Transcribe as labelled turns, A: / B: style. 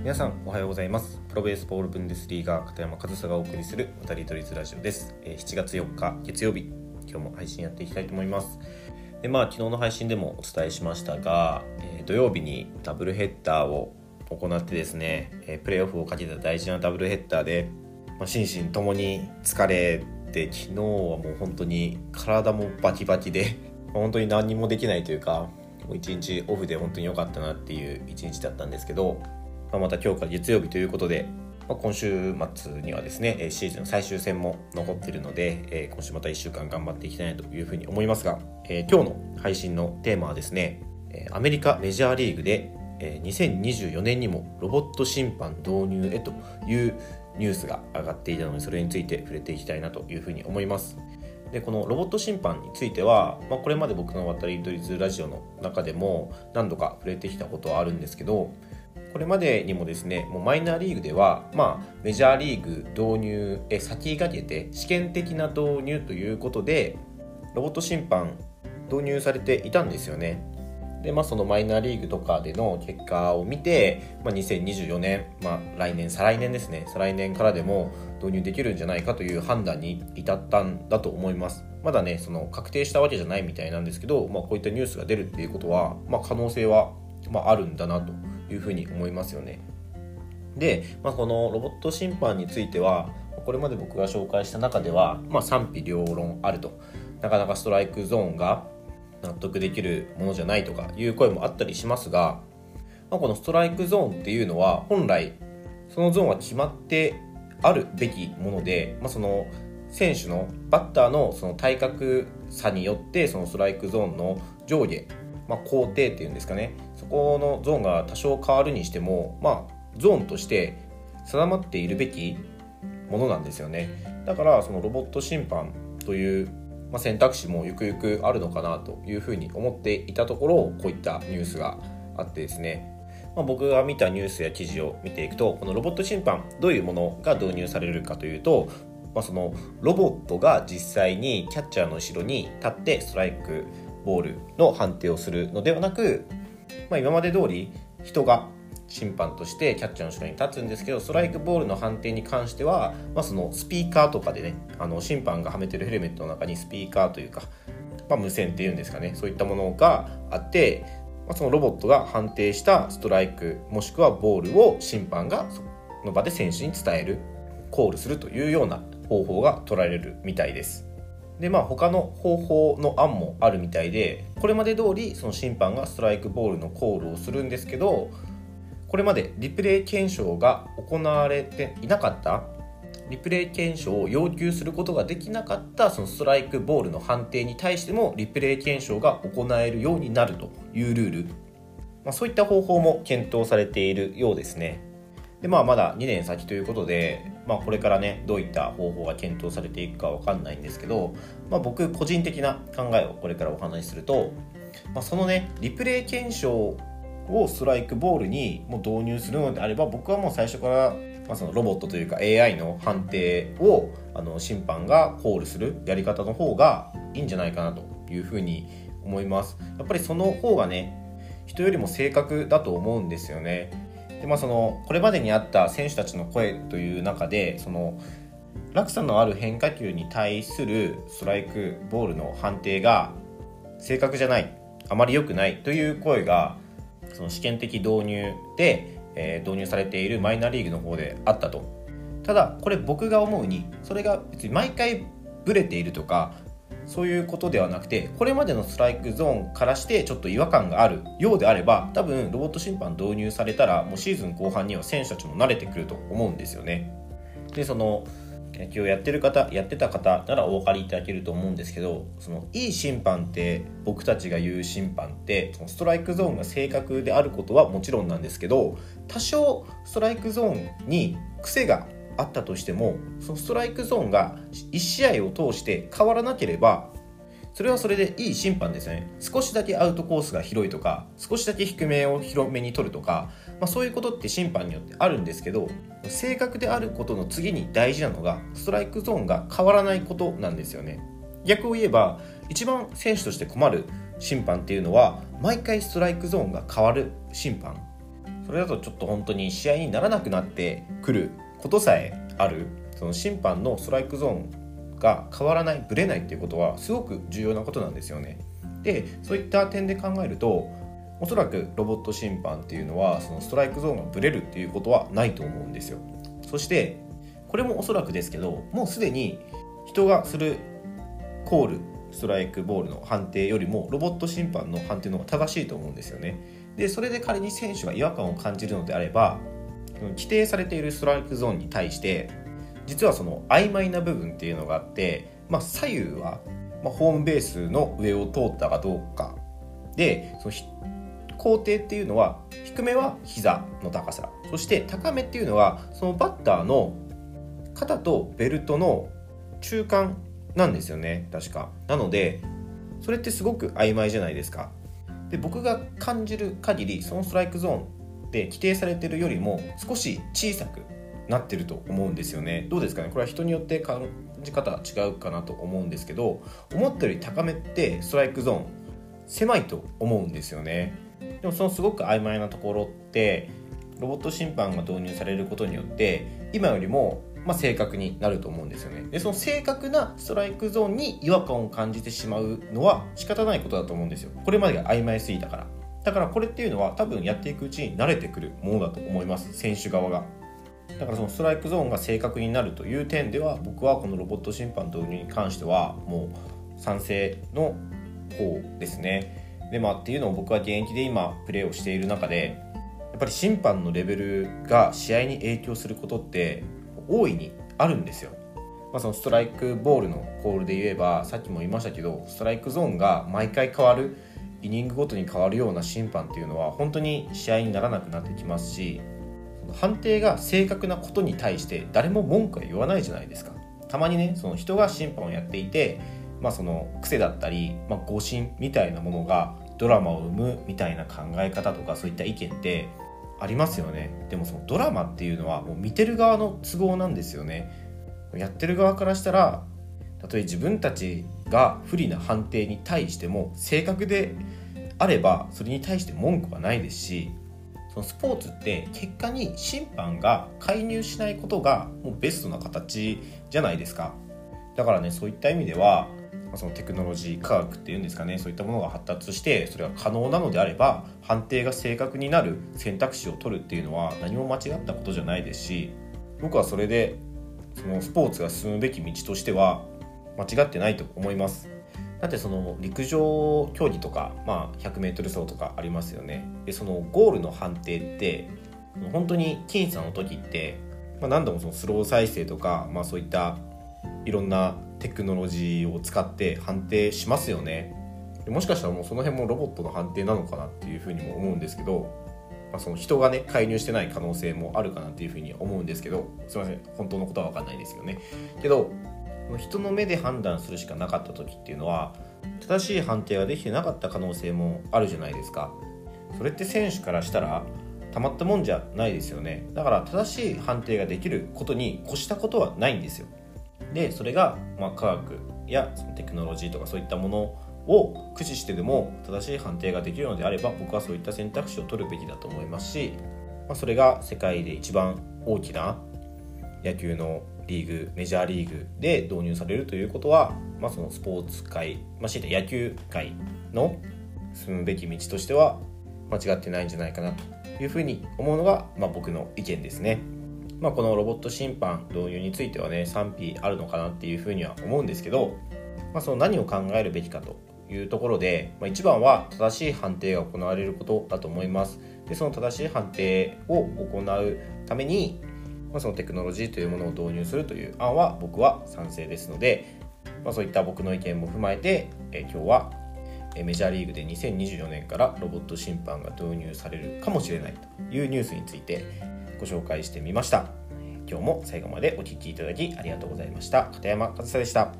A: 皆さんおはようございます。プロベースボールブンデスリーガー片山和沙がお送りする渡り鳥ラジオです。7月4日月曜日今日も配信やっていきたいと思います。でまあ昨日の配信でもお伝えしましたが、え、土曜日にダブルヘッダーを行ってですね、え、プレーオフをかけた大事なダブルヘッダーで、まあ、心身ともに疲れて昨日はもう本当に体もバキバキで 本当に何にもできないというかもう一日オフで本当に良かったなっていう一日だったんですけどま、また今日から月曜日ということで、まあ、今週末にはですねシーズン最終戦も残っているので、えー、今週また1週間頑張っていきたいなというふうに思いますが、えー、今日の配信のテーマはですねアメリカメジャーリーグで2024年にもロボット審判導入へというニュースが上がっていたのでそれについて触れていきたいなというふうに思います。でこのロボット審判については、まあ、これまで僕の渡り鳥ズラジオの中でも何度か触れてきたことはあるんですけどこれまでにもですねもうマイナーリーグでは、まあ、メジャーリーグ導入へ先駆けて試験的な導入ということでロボット審判導入されていたんですよね。でまあ、そのマイナーリーグとかでの結果を見て、まあ、2024年、まあ、来年再来年ですね。再来年からでも導入できるんじゃないかという判断に至ったんだと思います。まだねその確定したわけじゃないみたいなんですけど、まあ、こういったニュースが出るっていうことは、まあ、可能性は、まあ、あるんだなと。いうふうに思いますよね。で、まあ、このロボット審判についてはこれまで僕が紹介した中では、まあ、賛否両論あるとなかなかストライクゾーンが納得できるものじゃないとかいう声もあったりしますが、まあ、このストライクゾーンっていうのは本来そのゾーンは決まってあるべきもので、まあ、その選手のバッターのその体格差によってそのストライクゾーンの上下まあ、工程っていうんですかね。そこのゾーンが多少変わるにしても、まあ、ゾーンとして定まっているべきものなんですよね。だからそのロボット審判という、ま、選択肢もゆくゆくあるのかなというふうに思っていたところこういったニュースがあってですね。まあ、僕が見たニュースや記事を見ていくとこのロボット審判どういうものが導入されるかというと、まあ、そのロボットが実際にキャッチャーの後ろに立ってストライクボールの判定をするのではなく、まあ、今まで通り人が審判としてキャッチャーの後ろに立つんですけどストライクボールの判定に関しては、まあ、そのスピーカーとかでねあの審判がはめてるヘルメットの中にスピーカーというか、まあ、無線っていうんですかねそういったものがあって、まあ、そのロボットが判定したストライクもしくはボールを審判がその場で選手に伝えるコールするというような方法が取られるみたいです。でまあ他の方法の案もあるみたいでこれまで通りその審判がストライクボールのコールをするんですけどこれまでリプレイ検証が行われていなかったリプレイ検証を要求することができなかったそのストライクボールの判定に対してもリプレイ検証が行えるようになるというルール、まあ、そういった方法も検討されているようですね。でまあ、まだ2年先ということで、まあ、これからねどういった方法が検討されていくか分かんないんですけど、まあ、僕個人的な考えをこれからお話しすると、まあ、そのねリプレイ検証をストライクボールにも導入するのであれば僕はもう最初から、まあ、そのロボットというか AI の判定をあの審判がコールするやり方の方がいいんじゃないかなというふうに思います。やっぱりその方がね人よりも正確だと思うんですよね。でまあ、そのこれまでにあった選手たちの声という中でその落差のある変化球に対するストライクボールの判定が正確じゃないあまり良くないという声がその試験的導入で、えー、導入されているマイナーリーグの方であったと。ただこれ僕が思うにそれが別に毎回ブレているとかそういうことではなくてこれまでのストライクゾーンからしてちょっと違和感があるようであれば多分ロボット審判導入されたらもうシーズン後半には選手たちも慣れてくると思うんですよね。でその野球をやってる方やってた方ならお分かりいただけると思うんですけどそのいい審判って僕たちが言う審判ってそのストライクゾーンが正確であることはもちろんなんですけど多少ストライクゾーンに癖があったとしてもそのストライクゾーンが1試合を通して変わらなければそれはそれでいい審判ですよね。少しだけアウトコースが広いとか少しだけ低めを広めに取るとか、まあ、そういうことって審判によってあるんですけど正確であることの次に大事なのがストライクゾーンが変わらないことなんですよね。逆を言えば一番選手として困る審判っていうのは毎回ストライクゾーンが変わる審判。それだとちょっと本当に試合にならなくなってくることさえあるその審判のストライクゾーンが変わらないぶれないっていうことはすごく重要なことなんですよね。でそういった点で考えるとおそらくロボット審判っていうのはそのストライクゾーンがぶれるっていうことはないと思うんですよ。そしてこれもおそらくですけどもうすでに人がするコールストライクボールの判定よりもロボット審判の判定の方が正しいと思うんですよね。でそれで仮に選手が違和感を感じるのであれば規定されているストライクゾーンに対して実はその曖昧な部分っていうのがあって、まあ、左右は、まホームベースの上を通ったかどうかでその高低っていうのは低めは膝の高さそして高めっていうのはそのバッターの肩とベルトの中間なんですよね確か。なのでそれってすごく曖昧じゃないですか。で僕が感じる限りそのストライクゾーンで規定されてるよりも少し小さくなってると思うんですよね。どうですかね？これは人によって感じ方違うかなと思うんですけど思ったより高めってストライクゾーン狭いと思うんですよね。でもそのすごく曖昧なところってロボット審判が導入されることによって今よりもまあ、正確になると思うんですよね。でその正確なストライクゾーンに違和感を感じてしまうのは仕方ないことだと思うんですよ。これまでが曖昧すぎたから。だからこれっていうのは多分やっていくうちに慣れてくるものだと思います。選手側が。だからそのストライクゾーンが正確になるという点では僕はこのロボット審判導入に関してはもう賛成の方ですね。でまあっていうのを僕は現役で今プレーをしている中でやっぱり審判のレベルが試合に影響することって大いにあるんですよ。まあ、そのストライクボールのコールで言えばさっきも言いましたけどストライクゾーンが毎回変わるイニングごとに変わるような審判っていうのは本当に試合にならなくなってきますし判定が正確なことに対して誰も文句は言わないじゃないですか。たまにねその人が審判をやっていて、まあ、その癖だったり、まあ、誤審みたいなものがドラマを生むみたいな考え方とかそういった意見ってありますよね。でもそのドラマっていうのはもう見てる側の都合なんですよね。やってる側からしたらたとえ自分たちが不利な判定に対しても正確であればそれに対して文句はないですしそのスポーツって結果に審判が介入しないことがもうベストな形じゃないですか。だからねそういった意味ではそのテクノロジー科学っていうんですかねそういったものが発達してそれが可能なのであれば判定が正確になる選択肢を取るっていうのは何も間違ったことじゃないですし僕はそれでそのスポーツが進むべき道としては間違ってないと思います。だってその陸上競技とか、まあ、100m 走とかありますよね。でそのゴールの判定って本当に僅差の時って、まあ、何度もそのスロー再生とか、まあ、そういったいろんなテクノロジーを使って判定しますよね。もしかしたらもうその辺もロボットの判定なのかなっていうふうにも思うんですけど、まあ、その人がね介入してない可能性もあるかなっていうふうに思うんですけどすいません。本当のことは分かんないですよね。けど人の目で判断するしかなかった時っていうのは正しい判定ができてなかった可能性もあるじゃないですか。それって選手からしたらたまったもんじゃないですよね。だから正しい判定ができることに越したことはないんですよ。でそれが、まあ、科学やそのテクノロジーとかそういったものを駆使してでも正しい判定ができるのであれば僕はそういった選択肢を取るべきだと思いますし、まあ、それが世界で一番大きな野球のリーグメジャーリーグで導入されるということは、まあ、そのスポーツ界、まあ、しいて野球界の進むべき道としては間違ってないんじゃないかなというふうに思うのが、まあ、僕の意見ですね。まあ、このロボット審判導入についてはね賛否あるのかなっていうふうには思うんですけど、まあ、その何を考えるべきかというところで、まあ、一番は正しい判定が行われることだと思いますでその正しい判定を行うために、まあ、そのテクノロジーというものを導入するという案は僕は賛成ですので、まあ、そういった僕の意見も踏まえて、え今日はメジャーリーグで2024年からロボット審判が導入されるかもしれないというニュースについてご紹介してみました。今日も最後までお聴きいただきありがとうございました。片山和沙でした。